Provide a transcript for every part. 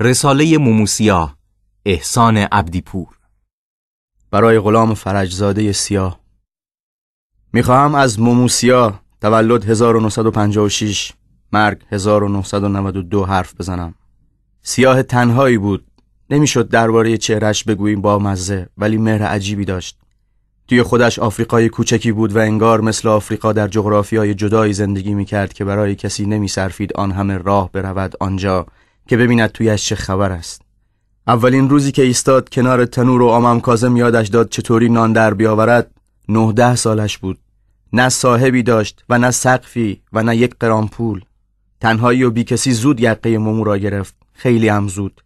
رساله موموسیا احسان عبدیپور. برای غلام فرجزاده سیاه. می‌خواهم از موموسیا تولد 1956 مرگ 1992 حرف بزنم. سیاه تنهایی بود. نمی‌شد درباره چهرش بگوییم با مزه ولی مهر عجیبی داشت. توی خودش آفریقای کوچکی بود و انگار مثل آفریقا در جغرافیای جدایی زندگی می‌کرد که برای کسی نمیصرفید آن همه راه برود آنجا. که ببیند تویش چه خبر است. اولین روزی که ایستاد کنار تنور و آمم کازم یادش داد چطوری نان در بیاورد نهده سالش بود. نه صاحبی داشت و نه سقفی و نه یک قرام پول. تنهایی و بی کسی زود یقه مومو را گرفت خیلی هم زود.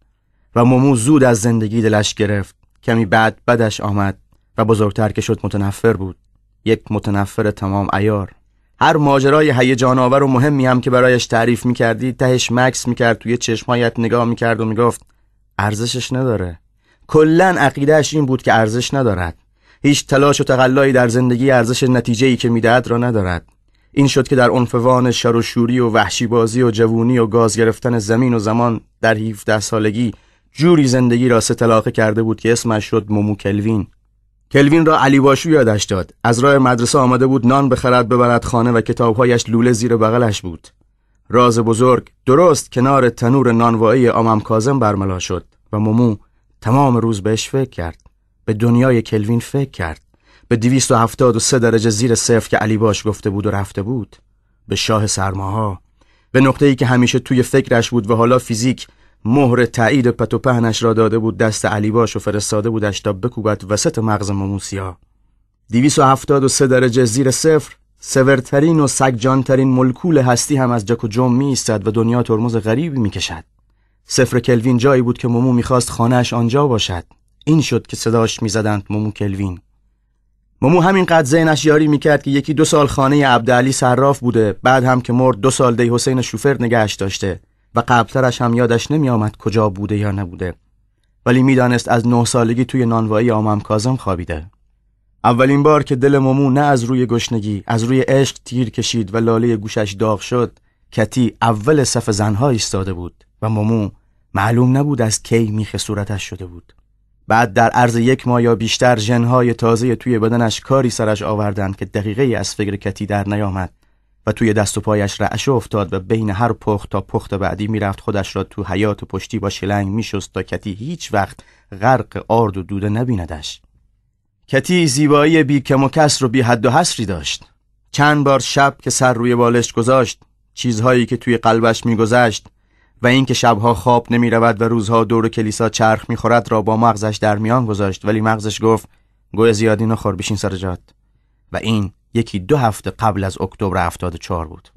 و مومو زود از زندگی دلش گرفت. کمی بعد بدش آمد و بزرگتر که شد متنفر بود. یک متنفر تمام ایار هر ماجرای هیجان آور و مهمی هم که برایش تعریف می‌کردی تهش مکس می‌کرد توی چشمایت نگاه می‌کرد و می‌گفت ارزشش نداره. کلا عقیدهش این بود که ارزش ندارد. هیچ تلاش و تقلایی در زندگی ارزش نتیجه ای که می‌دهد را ندارد. این شد که در عنفوان شر و شوری و وحشی بازی و جوونی و گاز گرفتن زمین و زمان در 17 سالگی جوری زندگی را ستلاقه کرده بود که اسمش شد مومو کلوین. کلوین را علی باشو یادش داد. از راه مدرسه آمده بود نان بخرد ببرد خانه و کتابهایش لوله زیر بغلش بود. راز بزرگ درست کنار تنور نانوایی آمم کازم برملا شد و مومو تمام روز بهش فکر کرد. به دنیای کلوین فکر کرد. به دویست و و سه درجه زیر صفر که علی باش گفته بود و رفته بود. به شاه سرماها. به نقطه ای که همیشه توی فکرش بود و حالا فیزیک مهر تایید پت و پهنش را داده بود دست علی باش و فرستاده بودش تا بکوبد وسط مغز و سه درجه زیر صفر سورترین و سگجانترین ملکول هستی هم از جک و جم می و دنیا ترمز غریبی می کشد. صفر کلوین جایی بود که مومو می‌خواست خانهش آنجا باشد. این شد که صداش می‌زدند مومو کلوین. مومو همینقدر ذهنش یاری می‌کرد که یکی دو سال خانه عبدعلی صراف بوده بعد هم که مرد دو سال دی حسین شوفر نگهش داشته و قبلترش هم یادش نمیآمد کجا بوده یا نبوده. ولی می‌دانست از نه سالگی توی نانوایی آمم کازم خوابیده. اولین بار که دل مومو نه از روی گشنگی از روی عشق تیر کشید و لاله گوشش داغ شد کتی اول صف زنها ایستاده بود و مومو معلوم نبود از کی میخ صورتش شده بود. بعد در عرض یک ماه یا بیشتر ژنهای تازه توی بدنش کاری سرش آوردند که دقیقه از فکر کتی در نیامد. و توی دست و پایش رعشه افتاد و بین هر پخت تا پخت بعدی می‌رفت خودش را تو حیات و پشتی با شلنگ میشست تا کتی هیچ وقت غرق آرد و دوده نبیندش. کتی زیبایی بی کم و کس رو بی حد و حسری داشت. چند بار شب که سر روی بالش گذاشت چیزهایی که توی قلبش میگذشت و اینکه شبها خواب نمی رود و روزها دور کلیسا چرخ می‌خورد را با مغزش در میان گذاشت ولی مغزش گفت گوه زیادی نخور بشین سر جات. و این یکی دو هفته قبل از اکتبر 74 بود.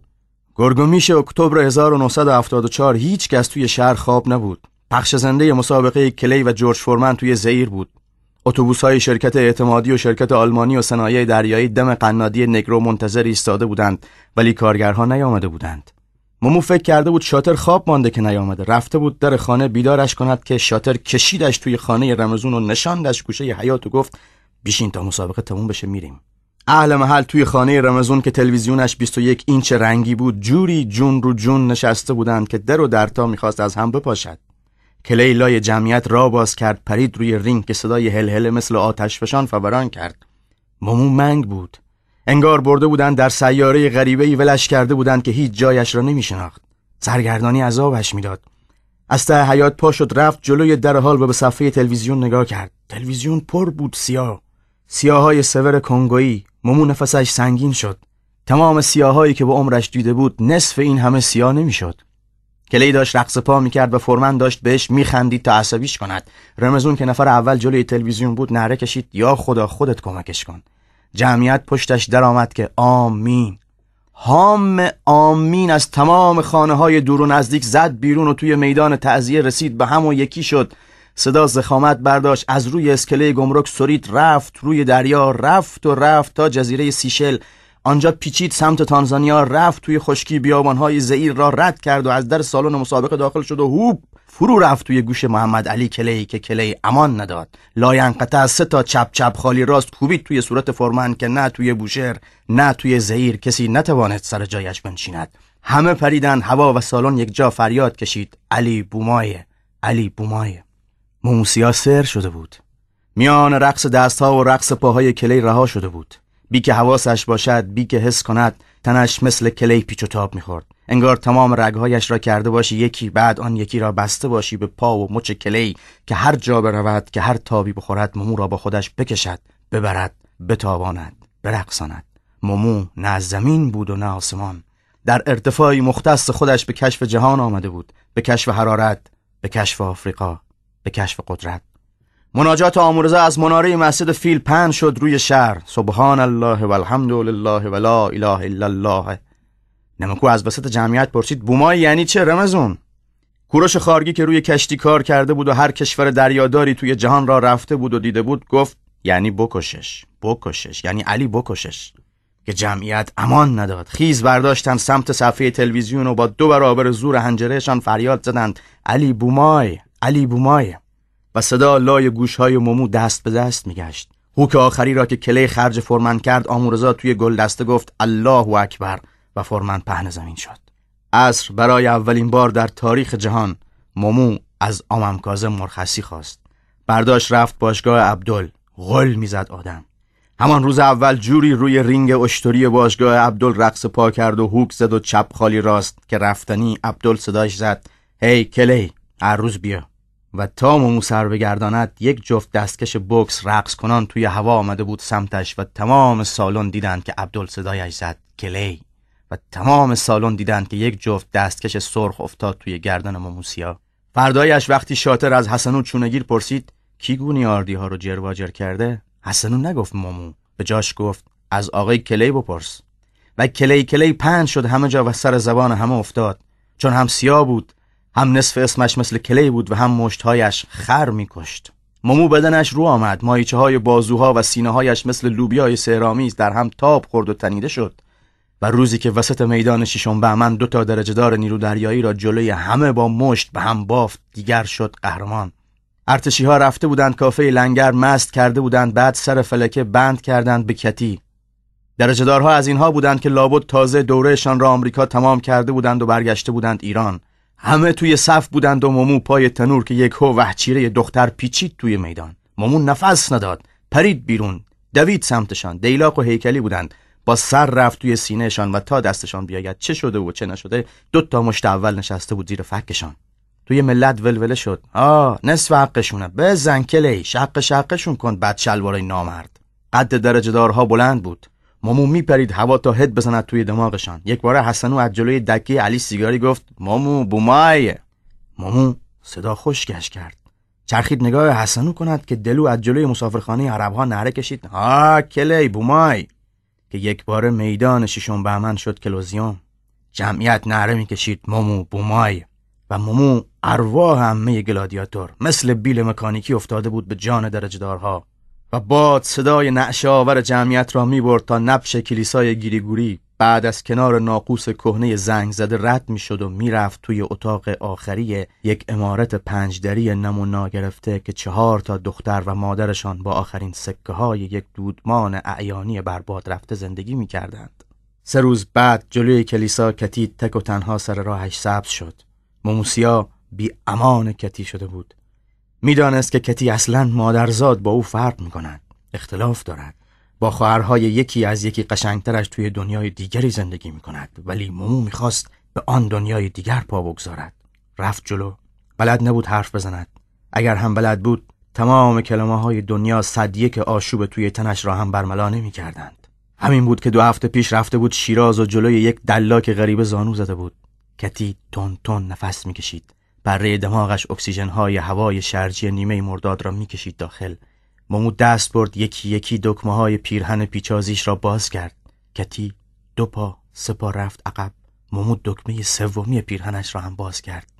گرگومیش اکتبر 1974 هیچ کس توی شهر خواب نبود. پخش زنده مسابقه کلی و جورج فورمن توی زیر بود. اتوبوس های شرکت اعتمادی و شرکت آلمانی و صنایع دریایی دم قنادی نگرو منتظر ایستاده بودند ولی کارگرها نیامده بودند. مومو فکر کرده بود شاتر خواب مانده که نیامده. رفته بود در خانه بیدارش کند که شاتر کشیدش توی خانه رمزون و نشاندش گوشه حیات و گفت بیشین تا مسابقه تموم بشه میریم. اهل محل توی خانه رمزون که تلویزیونش 21 اینچ رنگی بود جوری جون رو جون نشسته بودند که در و درتا می‌خواست از هم بپاشد. کلی لای جمعیت را باز کرد پرید روی رینگ که صدای هلهله مثل آتش فشان فوران کرد. مومو منگ بود. انگار برده بودند در سیاره غریبه ولش کرده بودند که هیچ جایش را نمیشناخت. سرگردانی عذابش می‌داد. از ته حیات پا شد رفت جلوی در حال و به صفحه تلویزیون نگاه کرد. تلویزیون پر بود سیاه. سیاهای سور کنگویی مومو نفسش سنگین شد. تمام سیاهایی که به عمرش دیده بود نصف این همه سیاه نمی‌شد. کلی داشت رقص پا می‌کرد و فرمن داشت بهش میخندید تا عصبیش کند. رمزون که نفر اول جلوی تلویزیون بود نره کشید. یا خدا خودت کمکش کن. جمعیت پشتش درآمد که آمین. هام آمین از تمام خانه های دور و نزدیک زد بیرون و توی میدان تعذیه رسید. به هم و یکی شد. صدا زخامت برداشت. از روی اسکله گمرک سرید رفت روی دریا رفت و رفت تا جزیره سیشل. آنجا پیچید سمت تانزانیا رفت توی خشکی بیابانهای زئیر را رد کرد و از در سالن مسابقه داخل شد و هوب فرو رفت توی گوش محمد علی کلی که کلی امان نداد. لاینقطع سه تا چپ چپ خالی راست کوبید توی صورت فرمن که نه توی بوشهر نه توی زئیر. کسی نتوانست سر جایش بنشیند. همه پریدن هوا و سالن یک جا فریاد کشید. علی بومایه علی بومای موموسیا سر شده بود. میان رقص دستها و رقص پاهای کلی رها شده بود. بی که حواسش باشد بی که حس کند تنش مثل کلی پیچ و تاب می‌خورد. انگار تمام رگهایش را کرده باشی یکی بعد آن یکی را بسته باشی به پا و مچ کلی که هر جا برود که هر تابی بخورد مومو را با خودش بکشد ببرد بتاباند برقصاند. مومو نه از زمین بود و نه آسمان. در ارتفاعی مختص خودش به کشف جهان آمده بود به کشف حرارت به کشف آفریقا. به کشف قدرت. مناجات آمورزه از مناره مسجد فیل پن شد روی شهر. سبحان الله و الحمد لله و لا اله الا الله. نمکو از وسط جمعیت پرسید بومای یعنی چه رمزون؟ کوروش خارگی که روی کشتی کار کرده بود و هر کشور دریاداری توی جهان را رفته بود و دیده بود گفت یعنی بکشش بکشش یعنی علی بکشش. که جمعیت امان نداد. خیز برداشتن سمت صفحه تلویزیون و با دو برابر زور هنجرهشان فریاد زدند علی بومای. علی بومای. و صدا لای گوشهای مومو دست به دست میگشت. هوک آخری را که کلی خرج فرمن کرد آمورزا توی گل دسته گفت الله اکبر! و فرمن پهن زمین شد. عصر برای اولین بار در تاریخ جهان مومو از آمم کازم مرخصی خواست. برداشت رفت باشگاه عبدال غل می‌زد آدم. همان روز اول جوری روی رینگ اشتری باشگاه عبدال رقص پا کرد و هوک زد و چپ خالی راست که رفتنی عبدال صداش زد. هی کلی هر روز بیا. و تا مومو سر بگرداند یک جفت دستکش بکس رقص کنان توی هوا آمده بود سمتش و تمام سالن دیدند که عبدال صدایش زد کلی. و تمام سالن دیدند که یک جفت دستکش سرخ افتاد توی گردن موموسیا. فردایش وقتی شاتر از حسنو چونگیر پرسید کی گونی آردی ها رو جرواجر کرده؟ حسنو نگفت مومو. به جاش گفت از آقای کلی بپرس. و کلی کلی پنج شد همه جا و سر زبان همه افتاد. چون هم سیاه بود هم نصف اسمش مثل کلی بود و هم مشتهایش خر میکشت. مومو بدنش رو آمد. مایچه های بازوها و سینه هایش مثل لوبیای سهرامیز در هم تاب خورد و تنیده شد. و روزی که وسط میدان ششم بهمن دو تا درجه دار نیرو دریایی را جلوی همه با مشت به هم بافت دیگر شد قهرمان. ارتشی ها رفته بودند کافه لنگر مست کرده بودند بعد سر فلکه بند کردند به کتی. درجه دارها از اینها بودند که لابد تازه دورهشان را آمریکا تمام کرده بودند و برگشته بودند ایران. همه توی صف بودند و مومو پای تنور که یک هو وحچیره دختر پیچید توی میدان. مومو نفس نداد. پرید بیرون. دوید سمتشان. دیلاق و هیکلی بودند. با سر رفت توی سینهشان و تا دستشان بیاید چه شده و چه نشده دو تا مشت اول نشسته بود زیر فکشان. توی ملت ولوله شد. آه نصف حقشونه. بزن کلی. شق شقشون کن بعد شلوارای نامرد. قد درجه دارها بلند بود. مامو میپرید هوا تا هد بزند توی دماغشان. یک بار حسنو از جلوی دکه علی سیگاری گفت مامو بومای. مامو صدا خوشگش کرد. چرخید نگاه حسنو کند که دلو از جلوی مسافرخانه عربها نره کشید. ها کلی بومای. که یک بار میدان ششم بهمن شد کلوزیوم. جمعیت نره می‌کشید مامو بومای. و مومو ارواح همه گلادیاتور. مثل بیل مکانیکی افتاده بود به جان درجدارها. و باد صدای نعش آور جمعیت را می برد تا نبش کلیسای گیریگوری بعد از کنار ناقوس کهنه زنگ زده رد می شد و می‌رفت توی اتاق آخری یک امارت پنجدری نمونا گرفته که چهار تا دختر و مادرشان با آخرین سکه های یک دودمان اعیانی برباد رفته زندگی می کردند. سه روز بعد جلوی کلیسا کتید تک و تنها سر راهش سبز شد. موموسیا بی امان کتی شده بود می‌دانست که کتی اصلا مادرزاد با او فرق می کند اختلاف دارد. با خواهرهای یکی از یکی قشنگترش توی دنیای دیگری زندگی می کند ولی مومو می‌خواست به آن دنیای دیگر پا بگذارد. رفت جلو. بلد نبود حرف بزند. اگر هم بلد بود تمام کلمه های دنیا صدیه که آشوب توی تنش را هم برملا نمی کردند. همین بود که دو هفته پیش رفته بود شیراز و جلوی یک دلاک غریبه زانو زده بود. کتی تون تون نفس می‌کشید. بره دماغش اکسیژن های هوای شرجی نیمه مرداد را می‌کشید داخل. مومو دست برد یکی یکی دکمه های پیرهن پیچازیش را باز کرد. کتی دو پا سه پا رفت عقب. مومو دکمه سومی پیرهنش را هم باز کرد.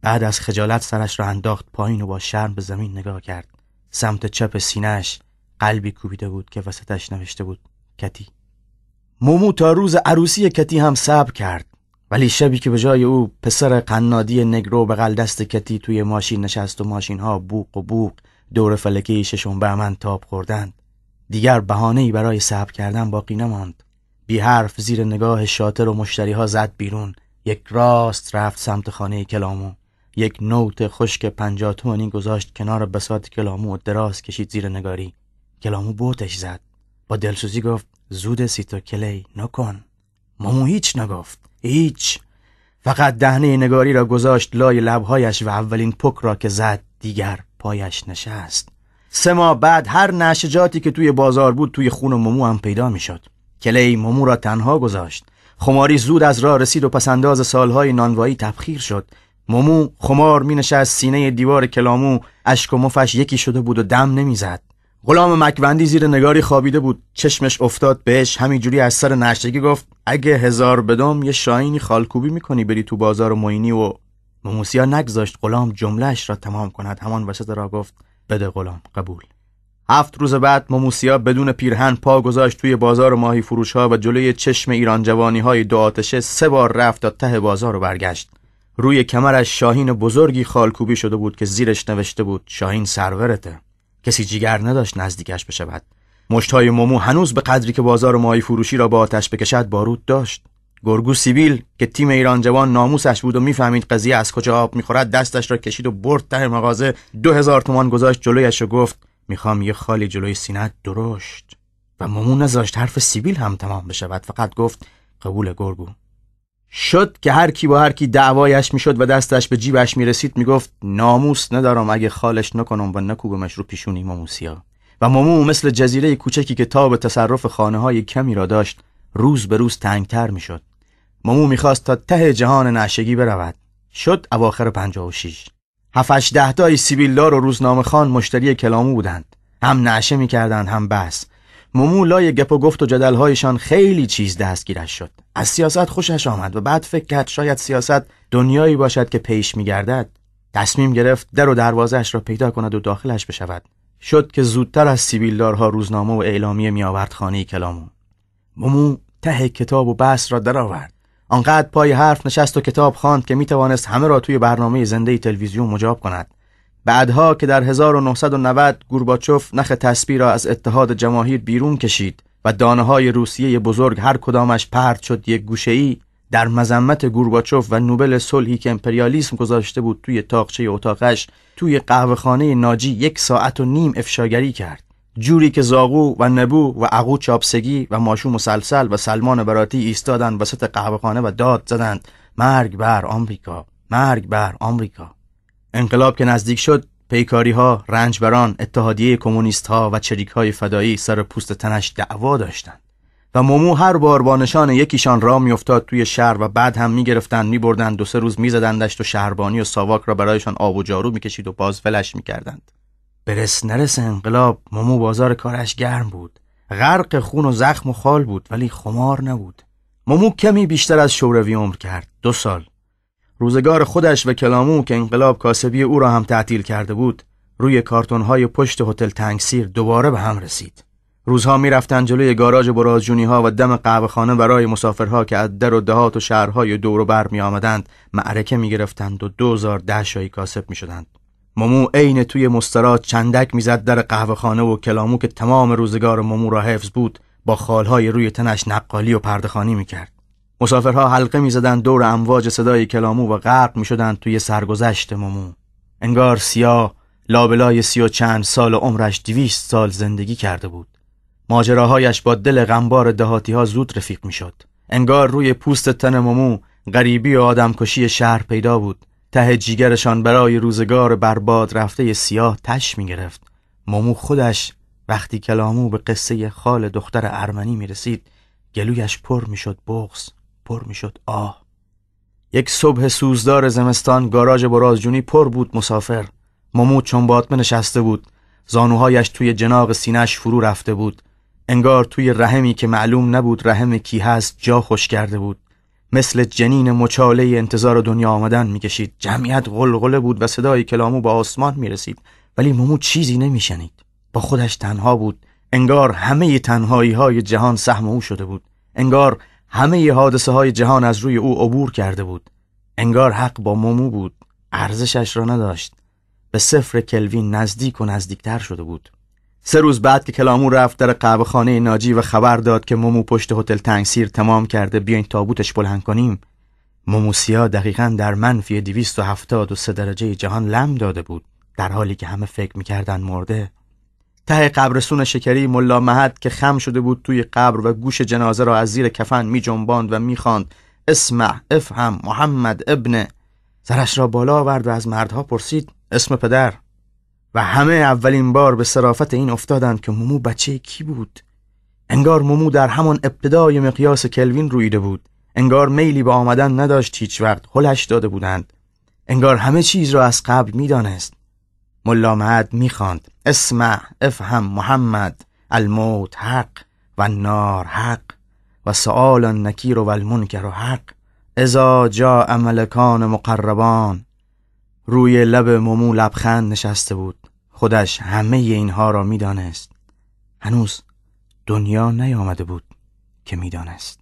بعد از خجالت سرش را انداخت پایین و با شرم به زمین نگاه کرد. سمت چپ سینهش قلبی کوبیده بود که وسطش نوشته بود. کتی. مومو تا روز عروسی کتی هم صبر کرد. ولی شبی که به جای او پسر قنادی نگرو بغل دست کتی توی ماشین نشست و ماشین ها بوق و بوق دور فلکی ششون به من تاب خوردند. دیگر بهانه‌ای برای صبر کردن باقی نماند. بی حرف زیر نگاه شاتر و مشتری ها زد بیرون. یک راست رفت سمت خانه کلامو. یک نوت خشک پنجاه تومانی گذاشت کنار بساط کلامو و دراز کشید زیر نگاری. کلامو بوتش زد. با دلسوزی گفت زود سیتو کلی نکن. مامو هیچ نگفت. هیچ. فقط دهنه نگاری را گذاشت لای لبهایش و اولین پک را که زد دیگر پایش نشست. سه ماه بعد هر نشجاتی که توی بازار بود توی خون مومو هم پیدا می‌شد. کلی مومو را تنها گذاشت. خماری زود از راه رسید و پسنداز سالهای نانوایی تبخیر شد. مومو خمار می نشست سینه دیوار کلامو اشک و مفش یکی شده بود و دم نمی‌زد. غلام مکوندی زیر نگاری خوابیده بود. چشمش افتاد بهش. همینجوری از سر نشتگی گفت اگه هزار بدم یه شاینی خالکوبی می‌کنی بری تو بازار موینی و موموسیا نگذاشت. غلام جملهش را تمام کند. همان وسط را گفت بده غلام قبول. هفت روز بعد موموسیا بدون پیرهن پا گذاشت توی بازار ماهی فروش ها و جلوی چشم ایران جوانی های دو آتشه سه بار رفت تا ته بازار رو برگشت. روی کمرش شاهین بزرگی خالکوبی شده بود که زیرش نوشته بود شاهین سرورته. کسی جیگر نداشت نزدیکش بشود. مشتهای مومو هنوز به قدری که بازار ماهی فروشی را با آتش بکشد بارود داشت. گرگو سیبیل که تیم ایران جوان ناموسش بود و می‌فهمید قضیه از کجا آب می‌خورد دستش را کشید و برد ته مغازه. دو هزار تومان گذاشت جلویش و گفت می‌خوام یه خالی جلوی سینت درشت. و مومو نذاشت حرف سیبیل هم تمام بشود. فقط گفت قبول گرگو. شد که هر کی با هر کی دعوایش می‌شد و دستش به جیبش می‌رسید می‌گفت ناموس ندارم اگه خالش نکنم و نکوبمش رو پیشونی ماموسیا. و مامو مثل جزیره کوچکی که تا به تصرف خانه های کمی را داشت روز به روز تنگتر می‌شد. مامو می‌خواست تا ته جهان نشگی برود. شد اواخر پنجاه و شیش هفتش ده تای سیبیلدار و روزنامه خان مشتری کلامو بودند. هم نشه می‌کردند هم بس. مومو لای گپ و گفت و جدلهایشان خیلی چیز دستگیرش شد. از سیاست خوشش آمد و بعد فکر کرد شاید سیاست دنیایی باشد که پیش میگردد. تصمیم گرفت در و دروازهش را پیدا کند و داخلش بشود. شد که زودتر از سیبیلدارها روزنامه و اعلامیه می آورد خانه کلامو. مومو ته کتاب و بحث را درآورد. آنقدر پای حرف نشست و کتاب خواند که می توانست همه را توی برنامه زنده تلویزیون مجاب کند. بعدها که در 1990 گورباچوف نخ تسبیح را از اتحاد جماهیر بیرون کشید و دانه های روسیه بزرگ هر کدامش پرت شد یک گوشه ای در مذمت گورباچوف و نوبل صلحی که امپریالیسم گذاشته بود توی تاقچه اتاقش توی قهوهخانه ناجی یک ساعت و نیم افشاگری کرد. جوری که زاغو و نبو و عقو چاپسگی و ماشو مسلسل و سلمان براتی ایستادن وسط قهوهخانه و داد زدند مرگ بر آمریکا مرگ بر آمریکا. انقلاب که نزدیک شد پیکاری ها، رنجبران، اتحادیه کمونیست ها و چریک های فدایی سر پوست تنش دعوا داشتند. و مومو هر بار با نشان یکیشان را میافتاد توی شهر و بعد هم می‌گرفتند میبردند دو سه روز میزدندش و شهربانی و ساواک را برایشان آب و جارو می‌کشید و باز ولش می‌کردند. برس نرس انقلاب مومو بازار کارش گرم بود. غرق خون و زخم و خال بود ولی خمار نبود. مومو کمی بیشتر از شوروی عمر کرد دو سال. روزگار خودش و کلامو که انقلاب کاسبی او را هم تعطیل کرده بود روی کارتونهای پشت هتل تنگسیر دوباره به هم رسید روزها می‌رفتند جلوی گاراژ برازجونی ها و دم قهوه خانه برای مسافرها که از در و دهات و شهرهای دور و بر می آمدند معرکه می گرفتند و دوزار ده شایی کاسب می شدند. ممو عین توی مسترات چندک می‌زد در قهوه خانه و کلامو که تمام روزگار ممو را حفظ بود با خالهای روی تنش نقالی و پردخانی می کرد. مسافرها حلقه می زدن دور امواج صدای کلامو و غرق می شدن توی سرگذشت مومو انگار سیاه لابلای سی و چند سال عمرش دویست سال زندگی کرده بود. ماجراهایش با دل غمبار دهاتی ها زود رفیق می شد انگار روی پوست تن مومو غریبی و آدمکشی شهر پیدا بود. ته جیگرشان برای روزگار برباد رفته سیاه تش می گرفت مومو خودش وقتی کلامو به قصه خال دختر ارمنی می رسید گلویش پر می شد بغز پر می‌شد. آه. یک صبح سوزدار زمستان گاراژ برازجونی پر بود مسافر. ممود چون باطمه نشسته بود. زانوهایش توی جناق سینش فرو رفته بود. انگار توی رحمی که معلوم نبود رحم کی هست جا خوش کرده بود. مثل جنین مچاله انتظار دنیا آمدن می‌کشید. جمعیت غلغله بود و صدای کلامو با آسمان می‌رسید. ولی ممو چیزی نمیشنید. با خودش تنها بود. انگار همه تنهایی های جهان سهم او شده بود. انگار همه حادثه های جهان از روی او عبور کرده بود. انگار حق با مومو بود. ارزشش را نداشت. به صفر کلوین نزدیک و نزدیکتر شده بود. سه روز بعد که کلامو رفت در قهوه خانه ناجی و خبر داد که مومو پشت هتل تنگسیر تمام کرده بیاین تابوتش بلند کنیم. موموسیا دقیقا در منفی 273 درجه جهان لم داده بود. در حالی که همه فکر می‌کردن مرده ته قبرسون شکری ملا مهد که خم شده بود توی قبر و گوش جنازه را از زیر کفن می جنباند و می‌خواند اسمع افهم محمد ابن. سرش را بالا آورد و از مردها پرسید اسم پدر؟ و همه اولین بار به صرافت این افتادند که مومو بچه کی بود؟ انگار مومو در همان ابتدای مقیاس کلوین رویده بود. انگار میلی به آمدن نداشت هیچ وقت حلش داده بودند. انگار همه چیز را از قبل می‌دانست. ملا مهد می‌خواند. اسمع افهم محمد الموت حق و نار حق و سؤال نکیر و المنکر حق. ازا جا ملکان مقربان. روی لب مومو لبخند نشسته بود. خودش همه اینها را می‌دانست. هنوز دنیا نیامده بود که می‌دانست.